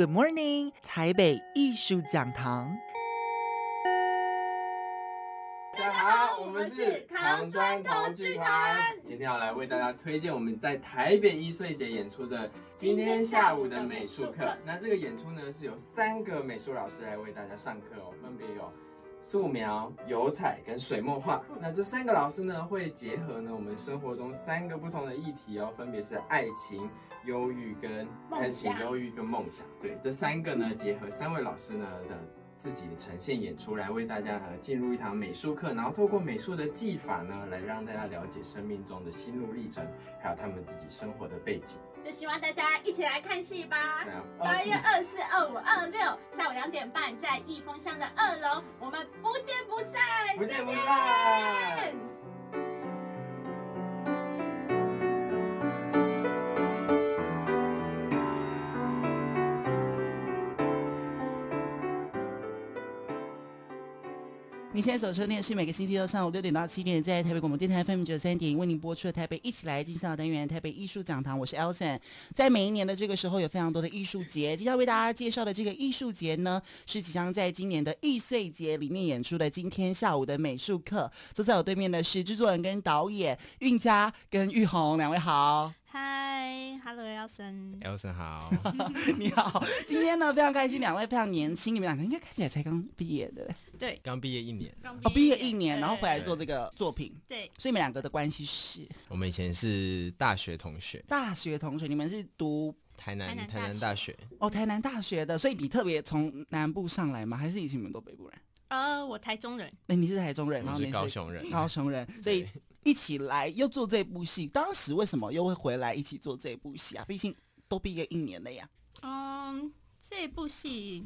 Good morning，台北艺术讲堂。大家好，我们是唐砖头剧团，今天要来为大家推荐我们在台北艺穗节演出的今天下午的美术课。那这个演出呢，是由三个美术老师来为大家上课哦，分别有。素描、油彩跟水墨画，那这三个老师呢，会结合呢我们生活中三个不同的议题哦，分别是爱情、忧郁跟爱情、忧郁跟梦想。对，这三个呢结合三位老师呢的自己的呈现演出，来为大家呃进入一堂美术课，然后透过美术的技法呢，来让大家了解生命中的心路历程，还有他们自己生活的背景。就希望大家一起来看戏吧！八、啊、月二四、二五、二六下午两点半，在艺风巷的二楼，我们不见不散，不见不散。你现在所收听的是每个星期六上午六点到七点，在台北广播电台 FM 九三点为您播出的台北一起来进行的单元——台北艺术讲堂。我是 Elson。在每一年的这个时候，有非常多的艺术节。今天要为大家介绍的这个艺术节呢，是即将在今年的易碎节里面演出的今天下午的美术课。坐在我对面的是制作人跟导演韵佳跟玉红两位好。嗨 Hi，Hello，Elson，Elson 好，你好。今天呢，非常开心，两位非常年轻，你们两个应该看起来才刚毕业的。对，刚毕业一年。哦，毕业一年，然后回来做这个作品。对，所以你们两个的关系是？我们以前是大学同学。大学同学，你们是读台南台南大学。哦，台南大学的，所以你特别从南部上来吗？还是以前你们都北部人？呃，我台中人。哎，你是台中人，然后你是高雄人，高雄人，所以。一起来又做这部戏，当时为什么又会回来一起做这部戏啊？毕竟都毕业一年了呀。嗯，这部戏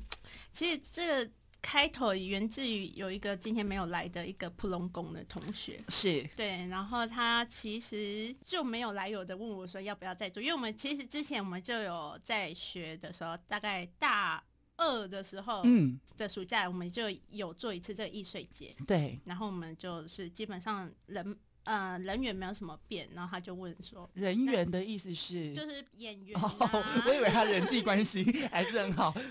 其实这个开头源自于有一个今天没有来的一个普隆宫的同学，是对，然后他其实就没有来由的问我说要不要再做，因为我们其实之前我们就有在学的时候，大概大二的时候，嗯，的暑假我们就有做一次这个易碎节，对，然后我们就是基本上人。呃，人员没有什么变，然后他就问说：“人员的意思是就是演员、啊哦？我以为他人际关系 还是很好。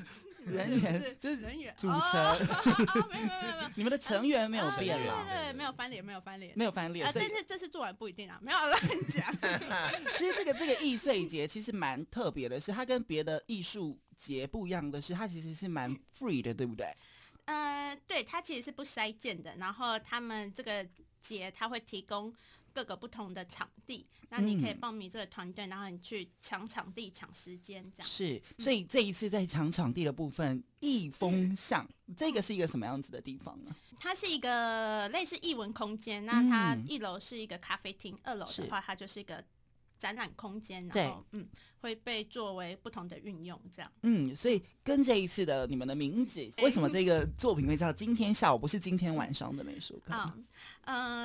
人员是就是人员组成，哦哦、没有没有没有，你们的成员没有变了、啊，对对对，没有翻脸，没有翻脸，没有翻脸。啊、但是这次做完不一定啊，没有乱讲。其实这个这个易碎节其实蛮特别的，是它跟别的艺术节不一样的是，它其实是蛮 free 的，对不对？呃，对，它其实是不筛件的。然后他们这个节，他会提供各个不同的场地，那你可以报名这个团队，嗯、然后你去抢场地、抢时间，这样。是，所以这一次在抢场地的部分，艺风巷、嗯、这个是一个什么样子的地方呢？它是一个类似艺文空间，那它一楼是一个咖啡厅，嗯、二楼的话，它就是一个。展览空间，然后嗯，会被作为不同的运用，这样。嗯，所以跟这一次的你们的名字，为什么这个作品会叫今天下午，不是今天晚上的美术课？啊、嗯，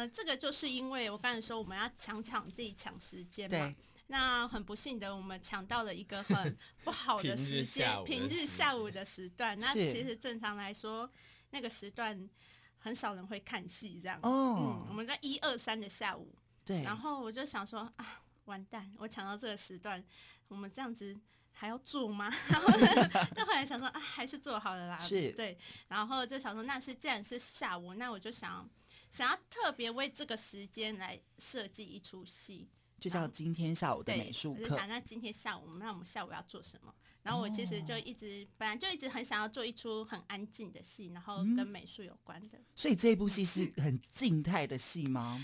呃，这个就是因为我刚才说我们要抢场地、抢时间嘛。那很不幸的，我们抢到了一个很不好的时间，平日下午的时段。那其实正常来说，那个时段很少人会看戏，这样。哦。嗯，我们在一二三的下午。对。然后我就想说啊。完蛋！我抢到这个时段，我们这样子还要做吗？然后呢，就后来想说啊，还是做好了啦。是，对。然后就想说，那是既然是下午，那我就想想要特别为这个时间来设计一出戏，就像今天下午的美术课。我就想，那今天下午，那我们下午要做什么？然后我其实就一直、哦、本来就一直很想要做一出很安静的戏，然后跟美术有关的。嗯、所以这部戏 是很静态的戏吗？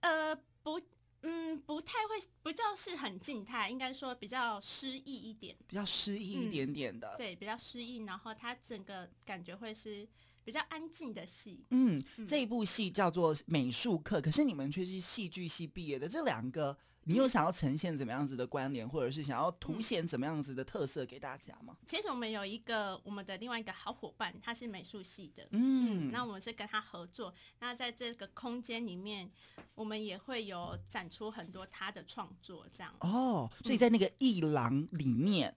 呃，不。嗯，不太会，不叫是很静态，应该说比较诗意一点，比较诗意一点点的，嗯、对，比较诗意，然后它整个感觉会是比较安静的戏。嗯，嗯，这一部戏叫做美术课，可是你们却是戏剧系毕业的，这两个。你有想要呈现怎么样子的关联，或者是想要凸显怎么样子的特色给大家吗？其实我们有一个我们的另外一个好伙伴，他是美术系的，嗯，嗯，那我们是跟他合作。那在这个空间里面，我们也会有展出很多他的创作，这样。哦，所以在那个艺廊里面。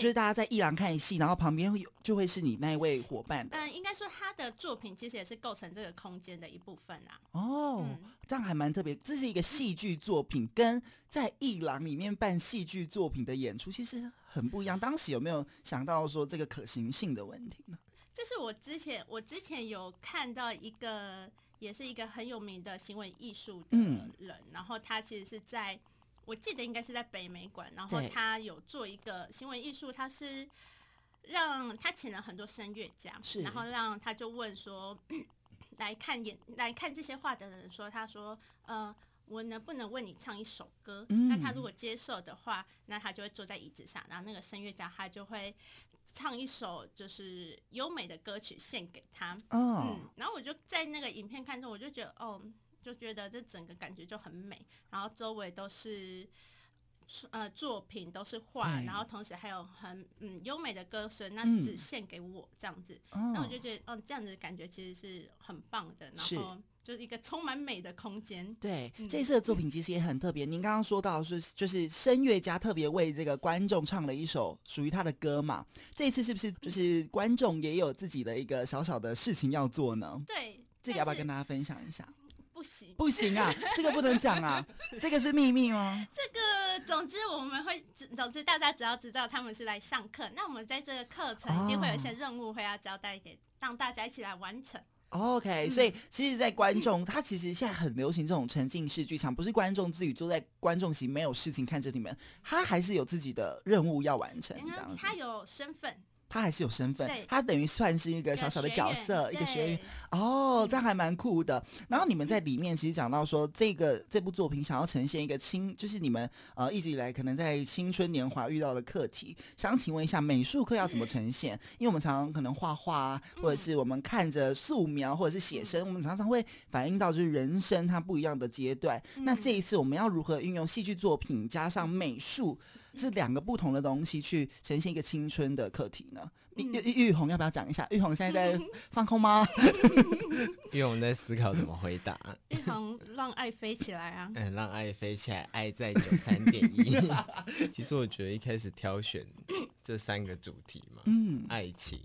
就是大家在艺廊看戏，然后旁边有就会是你那一位伙伴的。嗯，应该说他的作品其实也是构成这个空间的一部分啊。哦，嗯、这样还蛮特别。这是一个戏剧作品，跟在艺廊里面办戏剧作品的演出其实很不一样。当时有没有想到说这个可行性的问题呢？这是我之前我之前有看到一个，也是一个很有名的行为艺术的人，嗯、然后他其实是在。我记得应该是在北美馆，然后他有做一个行为艺术，他是让他请了很多声乐家，是然后让他就问说，来看演来看这些画的人说，他说，呃，我能不能为你唱一首歌？嗯、那他如果接受的话，那他就会坐在椅子上，然后那个声乐家他就会唱一首就是优美的歌曲献给他。哦、嗯，然后我就在那个影片看中，我就觉得哦。就觉得这整个感觉就很美，然后周围都是呃作品，都是画，对然后同时还有很嗯优美的歌声，那只献给我这样子，那、嗯、我就觉得哦这样子感觉其实是很棒的，然后就是一个充满美的空间。对，嗯、这次的作品其实也很特别。您刚刚说到是就是声乐家特别为这个观众唱了一首属于他的歌嘛？这一次是不是就是观众也有自己的一个小小的事情要做呢？对，这个要不要跟大家分享一下？不行，不行啊！这个不能讲啊，这个是秘密吗？这个，总之我们会，总之大家只要知道他们是来上课，那我们在这个课程一定会有一些任务会要交代给，让大家一起来完成。OK，所以其实，在观众，他其实现在很流行这种沉浸式剧场，不是观众自己坐在观众席没有事情看着你们，他还是有自己的任务要完成。他有身份。他还是有身份，他等于算是一个小小的角色，一个学员。哦，这还蛮酷的。然后你们在里面其实讲到说，这个这部作品想要呈现一个青，就是你们呃一直以来可能在青春年华遇到的课题。想请问一下，美术课要怎么呈现？因为我们常常可能画画，或者是我们看着素描，或者是写生，我们常常会反映到就是人生它不一样的阶段。那这一次我们要如何运用戏剧作品加上美术？这两个不同的东西去呈现一个青春的课题呢？玉玉玉红要不要讲一下？玉红现在在 放空吗？玉红在思考怎么回答。玉红让爱飞起来啊！嗯，让爱飞起来，爱在九三点一。其实我觉得一开始挑选这三个主题嘛，嗯，爱情。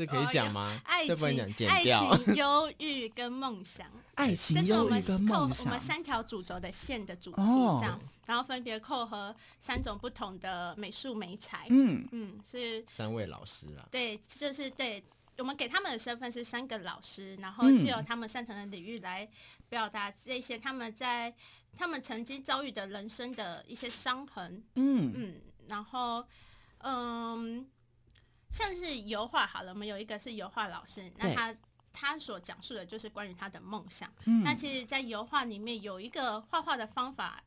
这可以讲吗？爱情、爱情、忧郁跟梦想，爱情、忧郁跟梦想，这是我们扣我们三条主轴的线的主题，这样，然后分别扣合三种不同的美术美材。嗯嗯，是三位老师啊。对，就是对，我们给他们的身份是三个老师，然后借由他们擅长的领域来表达这些他们在他们曾经遭遇的人生的一些伤痕。嗯嗯，然后嗯。像是油画好了，我们有一个是油画老师，那他他所讲述的就是关于他的梦想。嗯、那其实，在油画里面有一个画画的方法，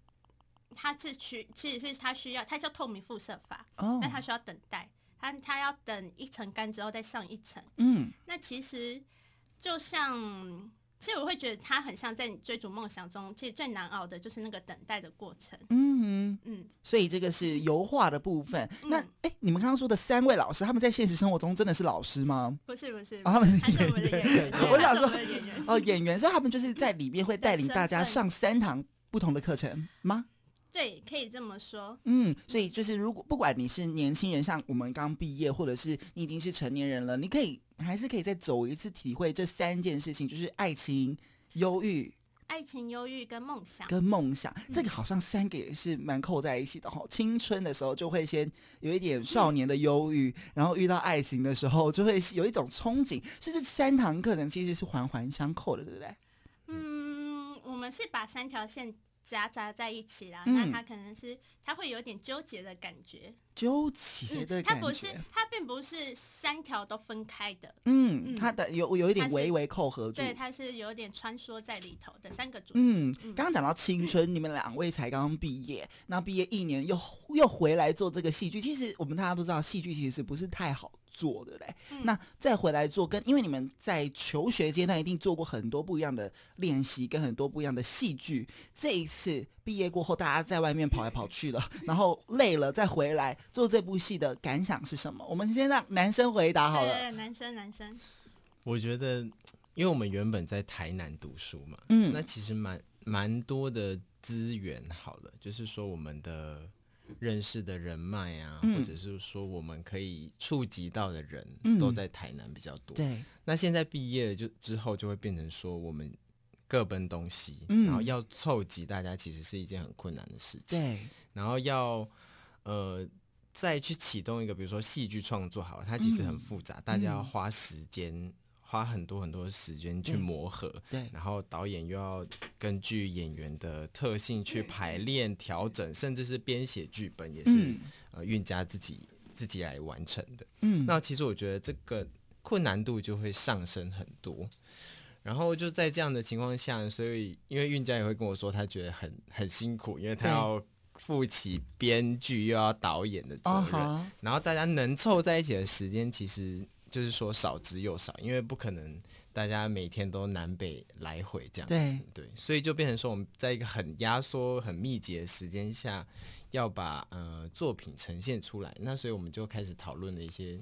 他是需其实是他需要，他叫透明复色法。哦，那他需要等待，他他要等一层干之后再上一层。嗯，那其实就像。其实我会觉得他很像在你追逐梦想中，其实最难熬的就是那个等待的过程。嗯哼嗯，所以这个是油画的部分。嗯、那哎，你们刚刚说的三位老师，他们在现实生活中真的是老师吗？不是不是，他们还是 演员。我想说哦，演员，所以他们就是在里面会带领大家上三堂不同的课程吗？对，可以这么说。嗯，所以就是如果不管你是年轻人，像我们刚毕业，或者是你已经是成年人了，你可以还是可以再走一次，体会这三件事情，就是爱情、忧郁、爱情、忧郁跟梦想，跟梦想，这个好像三个也是蛮扣在一起的哈。嗯、青春的时候就会先有一点少年的忧郁，嗯、然后遇到爱情的时候就会有一种憧憬，所以这三堂课程其实是环环相扣的，对不对？嗯，我们是把三条线。夹杂在一起啦，嗯、那他可能是他会有点纠结的感觉，纠结的感觉，他、嗯、不是，他并不是三条都分开的，嗯，他的有有一点微微扣合住，对，他是有点穿梭在里头的三个主题。嗯，刚刚讲到青春，嗯、你们两位才刚刚毕业，那毕业一年又又回来做这个戏剧，其实我们大家都知道，戏剧其实不是太好做的嘞，嗯、那再回来做，跟因为你们在求学阶段一定做过很多不一样的练习，跟很多不一样的戏剧。这一次毕业过后，大家在外面跑来跑去了，然后累了再回来做这部戏的感想是什么？我们先让男生回答好了。对对对，男生，男生。我觉得，因为我们原本在台南读书嘛，嗯，那其实蛮蛮多的资源，好了，就是说我们的认识的人脉啊，嗯、或者是说我们可以触及到的人，都在台南比较多。嗯、对，那现在毕业就之后就会变成说我们各奔东西，嗯、然后要凑集大家，其实是一件很困难的事情。对，然后要呃再去启动一个，比如说戏剧创作，好，它其实很复杂，嗯、大家要花时间。花很多很多时间去磨合，对，然后导演又要根据演员的特性去排练、调整，甚至是编写剧本，也是、嗯、呃韵家自己自己来完成的。嗯，那其实我觉得这个困难度就会上升很多。然后就在这样的情况下，所以因为韵家也会跟我说，他觉得很很辛苦，因为他要负起编剧又要导演的责任，哦、然后大家能凑在一起的时间其实。就是说少之又少，因为不可能大家每天都南北来回这样子，对，对，所以就变成说我们在一个很压缩、很密集的时间下，要把呃作品呈现出来。那所以我们就开始讨论了一些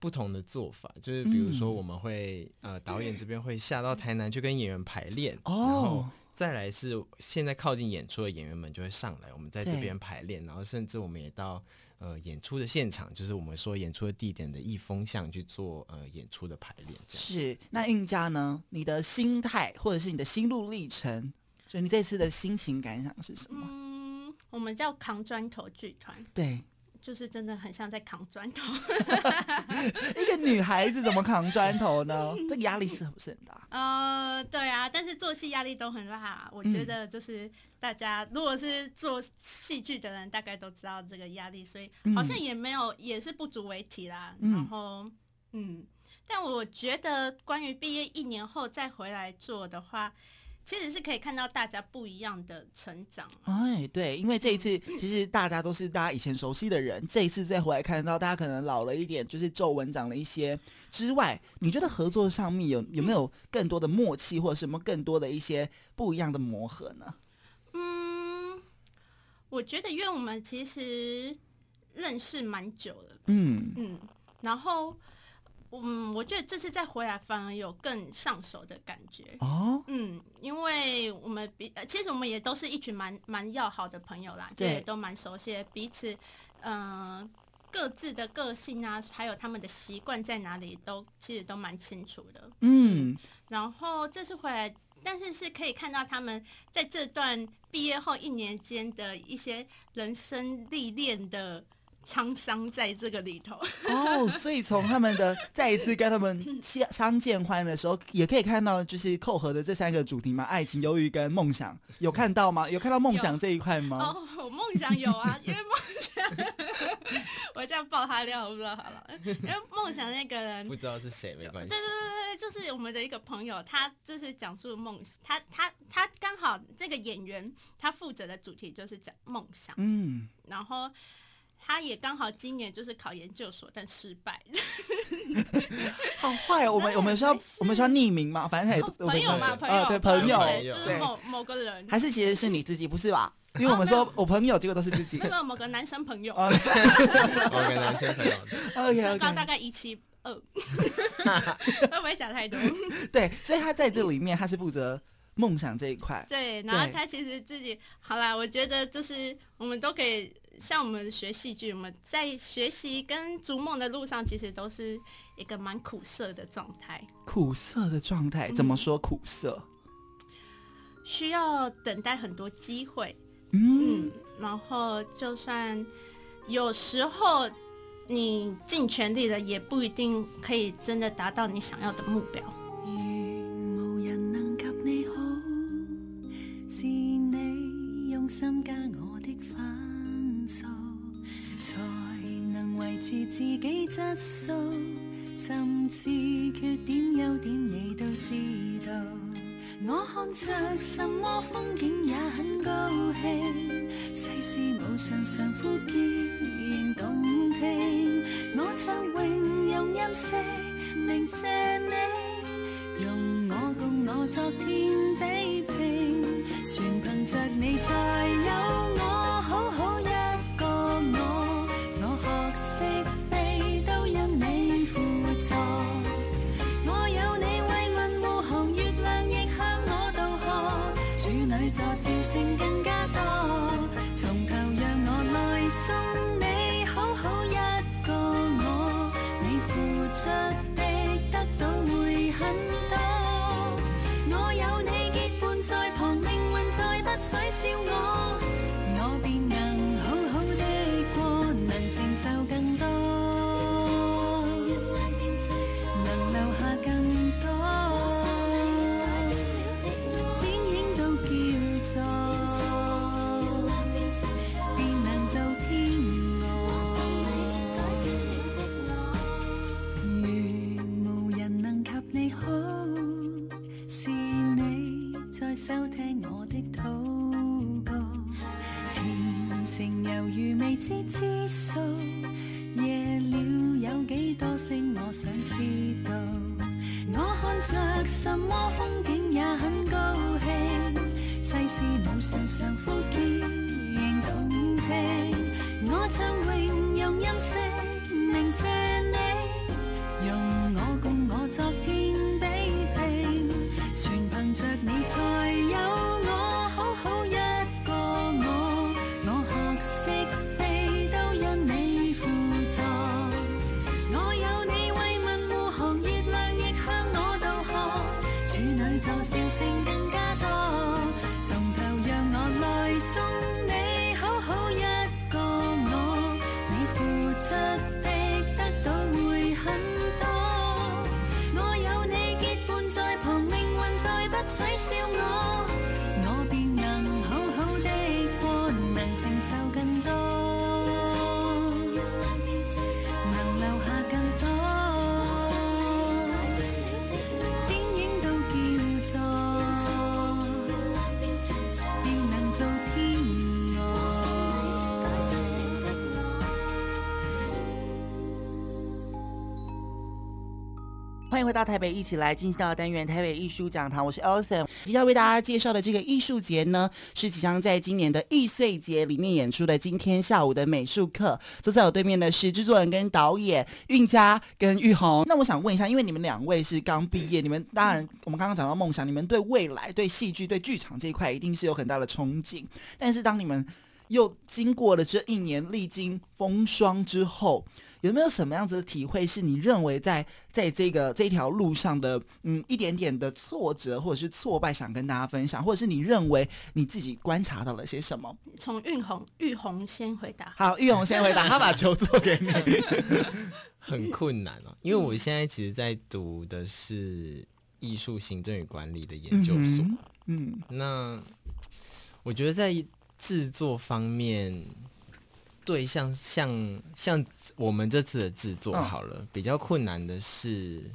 不同的做法，就是比如说我们会、嗯、呃导演这边会下到台南去跟演员排练，哦，然后再来是现在靠近演出的演员们就会上来，我们在这边排练，然后甚至我们也到。呃，演出的现场就是我们说演出的地点的一风向去做呃演出的排练。是，那韵家呢？你的心态或者是你的心路历程，就你这次的心情感想是什么？嗯，我们叫扛砖头剧团。对。就是真的很像在扛砖头，一个女孩子怎么扛砖头呢？这个压力是不是很大？呃，对啊，但是做戏压力都很大。我觉得就是大家如果是做戏剧的人，大概都知道这个压力，所以好像也没有，也是不足为提啦。然后，嗯，但我觉得关于毕业一年后再回来做的话。其实是可以看到大家不一样的成长。哎，对，因为这一次其实大家都是大家以前熟悉的人，这一次再回来看到大家可能老了一点，就是皱纹长了一些之外，你觉得合作上面有有没有更多的默契，或者什么更多的一些不一样的磨合呢？嗯，我觉得因为我们其实认识蛮久了，嗯嗯，然后。嗯，我觉得这次再回来反而有更上手的感觉哦。嗯，因为我们比其实我们也都是一群蛮蛮要好的朋友啦，对，就也都蛮熟悉彼此，嗯、呃，各自的个性啊，还有他们的习惯在哪里都，都其实都蛮清楚的。嗯，然后这次回来，但是是可以看到他们在这段毕业后一年间的一些人生历练的。沧桑在这个里头哦，所以从他们的再一次跟他们相相见欢的时候，也可以看到就是扣合的这三个主题嘛，爱情、忧郁跟梦想，有看到吗？有看到梦想这一块吗？哦，我梦想有啊，因为梦想，我这样爆他料，我不知道好了，因为梦想那个人不知道是谁，没关系。对对对对，就是我们的一个朋友，他就是讲述梦，他他他刚好这个演员他负责的主题就是讲梦想，嗯，然后。他也刚好今年就是考研究所，但失败。好坏哦！我们我们需要我们需要匿名吗？反正他也朋友嘛，朋友对朋友，就是某某个人，还是其实是你自己，不是吧？因为我们说我朋友，结果都是自己。没有某个男生朋友，某个男生朋友，OK，身高大概一七二，会不会讲太多？对，所以他在这里面他是负责梦想这一块。对，然后他其实自己好啦，我觉得就是我们都可以。像我们学戏剧，我们在学习跟逐梦的路上，其实都是一个蛮苦涩的状态。苦涩的状态，怎么说苦涩？需要等待很多机会，嗯，嗯，然后就算有时候你尽全力了，也不一定可以真的达到你想要的目标。无几质素，甚至缺点优点，你都知道。我看着什么风景也很高兴，世事无常，常呼叫仍动听。我唱咏用音色，鸣谢你，容我共我昨天无常到台北，一起来进行到单元台北艺术讲堂，我是 Elson。即将为大家介绍的这个艺术节呢，是即将在今年的易碎节里面演出的。今天下午的美术课，坐在我对面的是制作人跟导演韵佳跟玉红。那我想问一下，因为你们两位是刚毕业，你们当然我们刚刚讲到梦想，你们对未来、对戏剧、对剧场这一块一定是有很大的憧憬。但是当你们又经过了这一年历经风霜之后，有没有什么样子的体会？是你认为在在这个这条路上的嗯一点点的挫折或者是挫败，想跟大家分享，或者是你认为你自己观察到了些什么？从玉红玉红先回答。好，玉红先回答，他把球做给你。很困难哦，因为我现在其实在读的是艺术行政与管理的研究所。嗯，嗯，那我觉得在制作方面。对，像像像我们这次的制作好了，哦、比较困难的是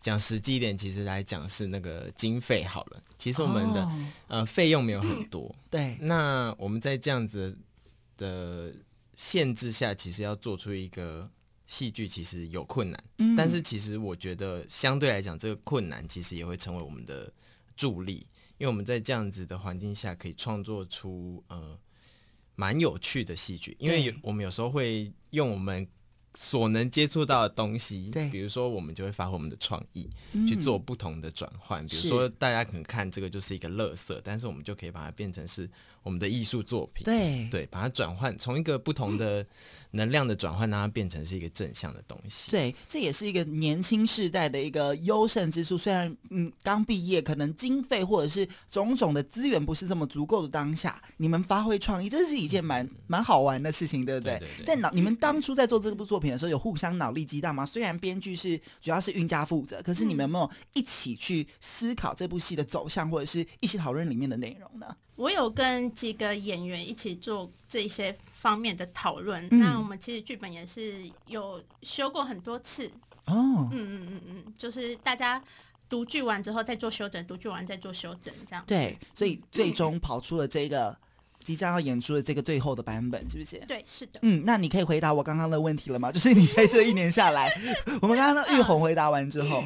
讲实际一点，其实来讲是那个经费好了。其实我们的、哦、呃费用没有很多，对。那我们在这样子的限制下，其实要做出一个戏剧，其实有困难。嗯、但是其实我觉得相对来讲，这个困难其实也会成为我们的助力，因为我们在这样子的环境下，可以创作出呃。蛮有趣的戏剧，因为有我们有时候会用我们所能接触到的东西，对，比如说我们就会发挥我们的创意，嗯、去做不同的转换。比如说大家可能看这个就是一个乐色，但是我们就可以把它变成是我们的艺术作品，对对，把它转换从一个不同的。能量的转换，让它变成是一个正向的东西。对，这也是一个年轻世代的一个优胜之处。虽然嗯，刚毕业，可能经费或者是种种的资源不是这么足够的当下，你们发挥创意，这是一件蛮蛮好玩的事情，对不对？在脑，你们当初在做这部作品的时候，有互相脑力激荡吗？虽然编剧是主要是韵家负责，可是你们有没有一起去思考这部戏的走向，或者是一起讨论里面的内容呢？我有跟几个演员一起做这些方面的讨论。嗯、那我们其实剧本也是有修过很多次。哦，嗯嗯嗯嗯，就是大家读剧完之后再做修整，读剧完再做修整，这样。对，所以最终跑出了这个即将要演出的这个最后的版本，是不是？对，是的。嗯，那你可以回答我刚刚的问题了吗？就是你在这一年下来，我们刚刚的玉红回答完之后。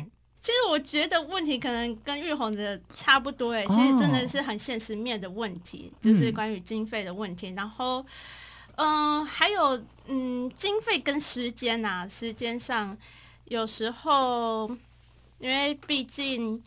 其实我觉得问题可能跟玉红的差不多哎，其实真的是很现实面的问题，哦、就是关于经费的问题。嗯、然后，嗯、呃，还有嗯，经费跟时间呐、啊，时间上有时候，因为毕竟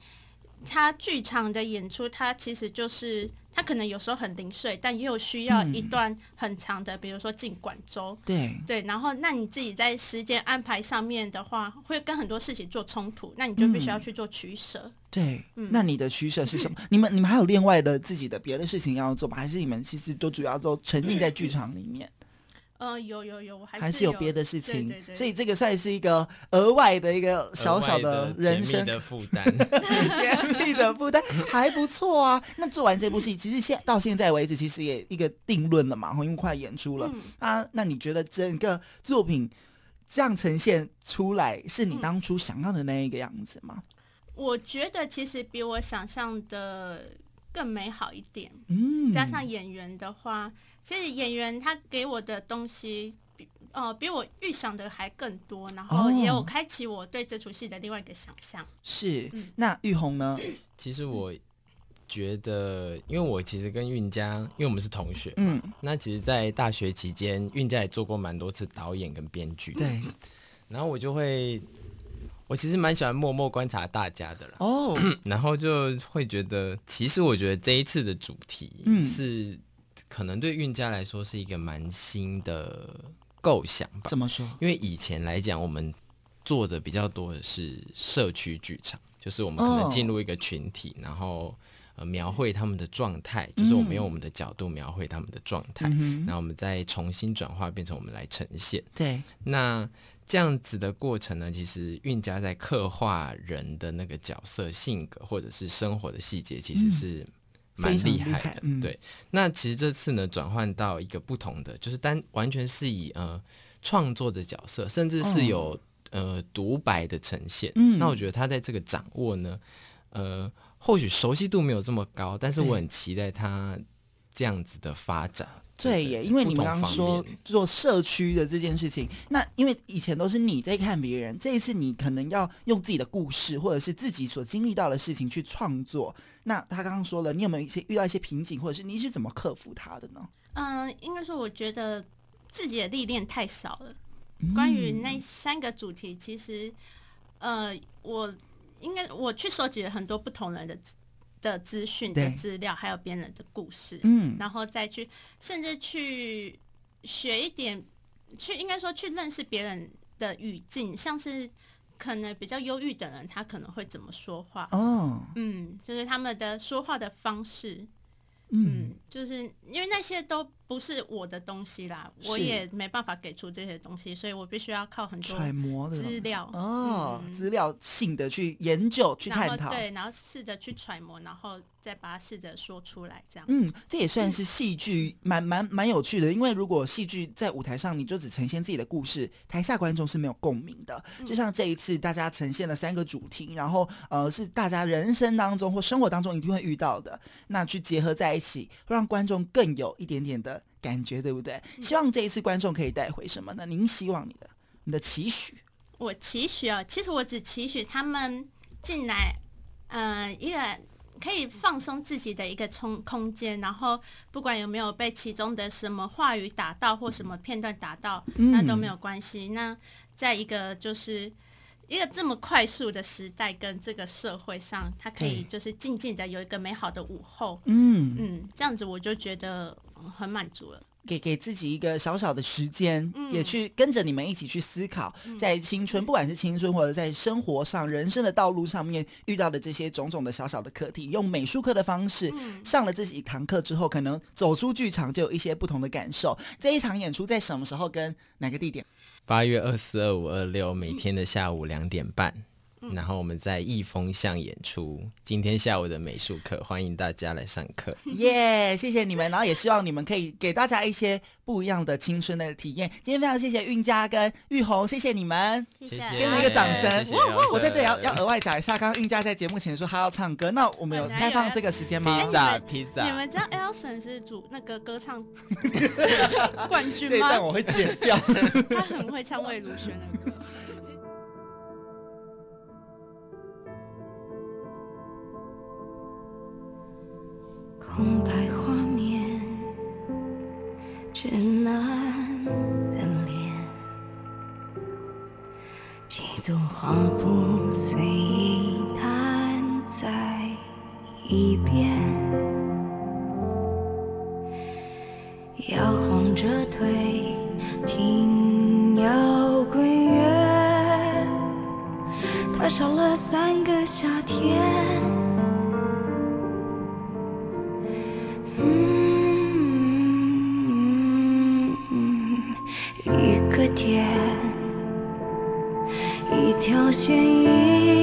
他剧场的演出，它其实就是。他可能有时候很零碎，但也有需要一段很长的，嗯、比如说进管州。对对，然后那你自己在时间安排上面的话，会跟很多事情做冲突，那你就必须要去做取舍。嗯、对，嗯、那你的取舍是什么？你们你们还有另外的自己的别的事情要做吗？还是你们其实都主要都沉浸在剧场里面？呃，有有有，还是有，还是有别的事情，对对对，所以这个算是一个额外的一个小小的人生的 负担，甜蜜的负担还不错啊。那做完这部戏，其实现到现在为止，其实也一个定论了嘛，因为快演出了、嗯、啊。那你觉得整个作品这样呈现出来，是你当初想要的那一个样子吗？我觉得其实比我想象的更美好一点。嗯，加上演员的话，其实演员他给我的东西，呃，比我预想的还更多，然后也有开启我对这出戏的另外一个想象。是，嗯、那玉红呢？其实我觉得，因为我其实跟韵佳，因为我们是同学，嗯，那其实，在大学期间，韵佳也做过蛮多次导演跟编剧，对。然后我就会，我其实蛮喜欢默默观察大家的了，哦。然后就会觉得，其实我觉得这一次的主题是，可能对韵家来说是一个蛮新的构想吧。怎么说？因为以前来讲，我们做的比较多的是社区剧场，就是我们可能进入一个群体，然后。呃描绘他们的状态，就是我们用我们的角度描绘他们的状态，嗯然后我们再重新转化变成我们来呈现。对，那这样子的过程呢，其实韵家在刻画人的那个角色性格或者是生活的细节，其实是蛮厉害的。对，那其实这次呢，转换到一个不同的，就是单完全是以呃创作的角色，甚至是有呃独白的呈现。那我觉得他在这个掌握呢，呃。或许熟悉度没有这么高，但是我很期待他这样子的发展。对耶，因为你们刚刚说做社区的这件事情，那因为以前都是你在看别人，这一次你可能要用自己的故事，或者是自己所经历到的事情去创作。那他刚刚说了，你有没有一些遇到一些瓶颈，或者是你是怎么克服他的呢？嗯，应该说我觉得自己的历练太少了。关于那三个主题，其实呃我。应该我去收集了很多不同人的的资讯的资料，还有别人的故事，嗯，然后再去甚至去学一点，去应该说去认识别人的语境，像是可能比较忧郁的人，他可能会怎么说话，哦，嗯，就是他们的说话的方式。嗯，就是因为那些都不是我的东西啦，我也没办法给出这些东西，所以我必须要靠很多揣摩的资料哦，资料性的去研究去探讨，对，然后试着去揣摩，然后再把它试着说出来，这样。嗯，这也算是戏剧蛮蛮蛮有趣的，因为如果戏剧在舞台上你就只呈现自己的故事，台下观众是没有共鸣的。就像这一次大家呈现了三个主题，然后呃是大家人生当中或生活当中一定会遇到的，那去结合在一起，会让观众更有一点点的感觉，对不对？希望这一次观众可以带回什么呢？您希望你的你的期许？我期许啊，其实我只期许他们进来，呃，一个可以放松自己的一个空空间，然后不管有没有被其中的什么话语打到或什么片段打到，那都没有关系。那在一个就是。一个这么快速的时代跟这个社会上，他可以就是静静的有一个美好的午后，嗯嗯，这样子我就觉得很满足了。给给自己一个小小的时间，嗯、也去跟着你们一起去思考，在青春，不管是青春或者在生活上、人生的道路上面遇到的这些种种的小小的课题，用美术课的方式、嗯、上了自己一堂课之后，可能走出剧场就有一些不同的感受。这一场演出在什么时候跟哪个地点？八月二四、二五、二六，每天的下午两点半，嗯、然后我们在艺风巷演出。今天下午的美术课，欢迎大家来上课。耶，yeah, 谢谢你们，然后也希望你们可以给大家一些不一样的青春的体验。今天非常谢谢韵佳跟玉红，谢谢你们，谢谢，给你们一个掌声。谢谢我在这里要要额外讲一下，刚刚韵佳在节目前说她要唱歌，那我们有开放这个时间吗？披萨，披萨。你们知道 Elson 是主那个歌唱 冠军吗？这段我会剪掉。他很会唱魏如萱的歌。空白画面，稚嫩的脸，几组画布随意摊在一边，摇晃着腿听摇滚乐，他少了三个夏天。个点，一条线一。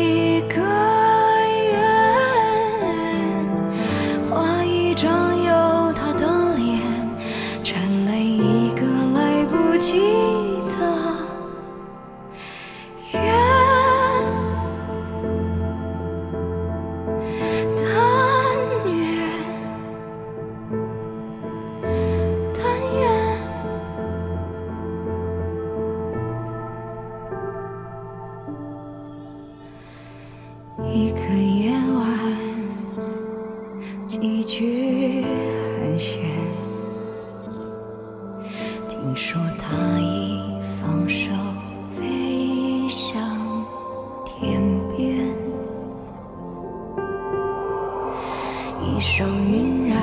衣裳晕染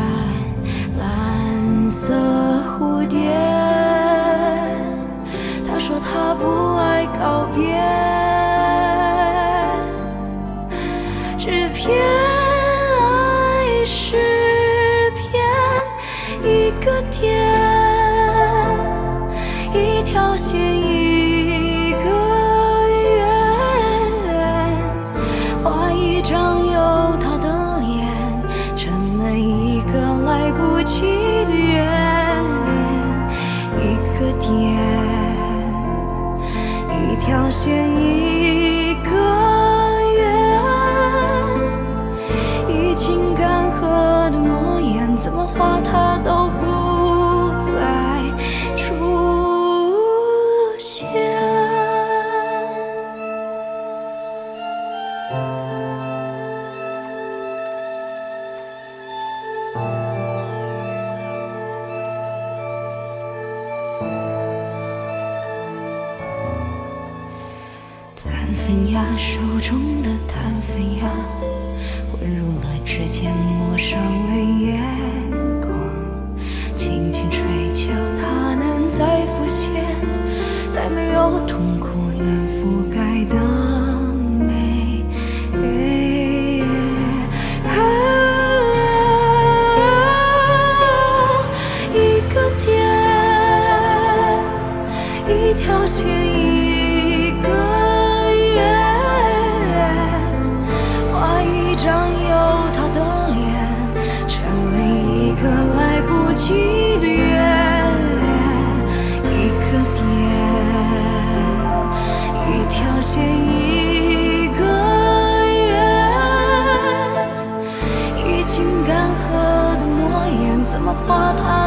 蓝色蝴蝶。他说他不手中的谭飞呀，混入了指尖，抹上泪。一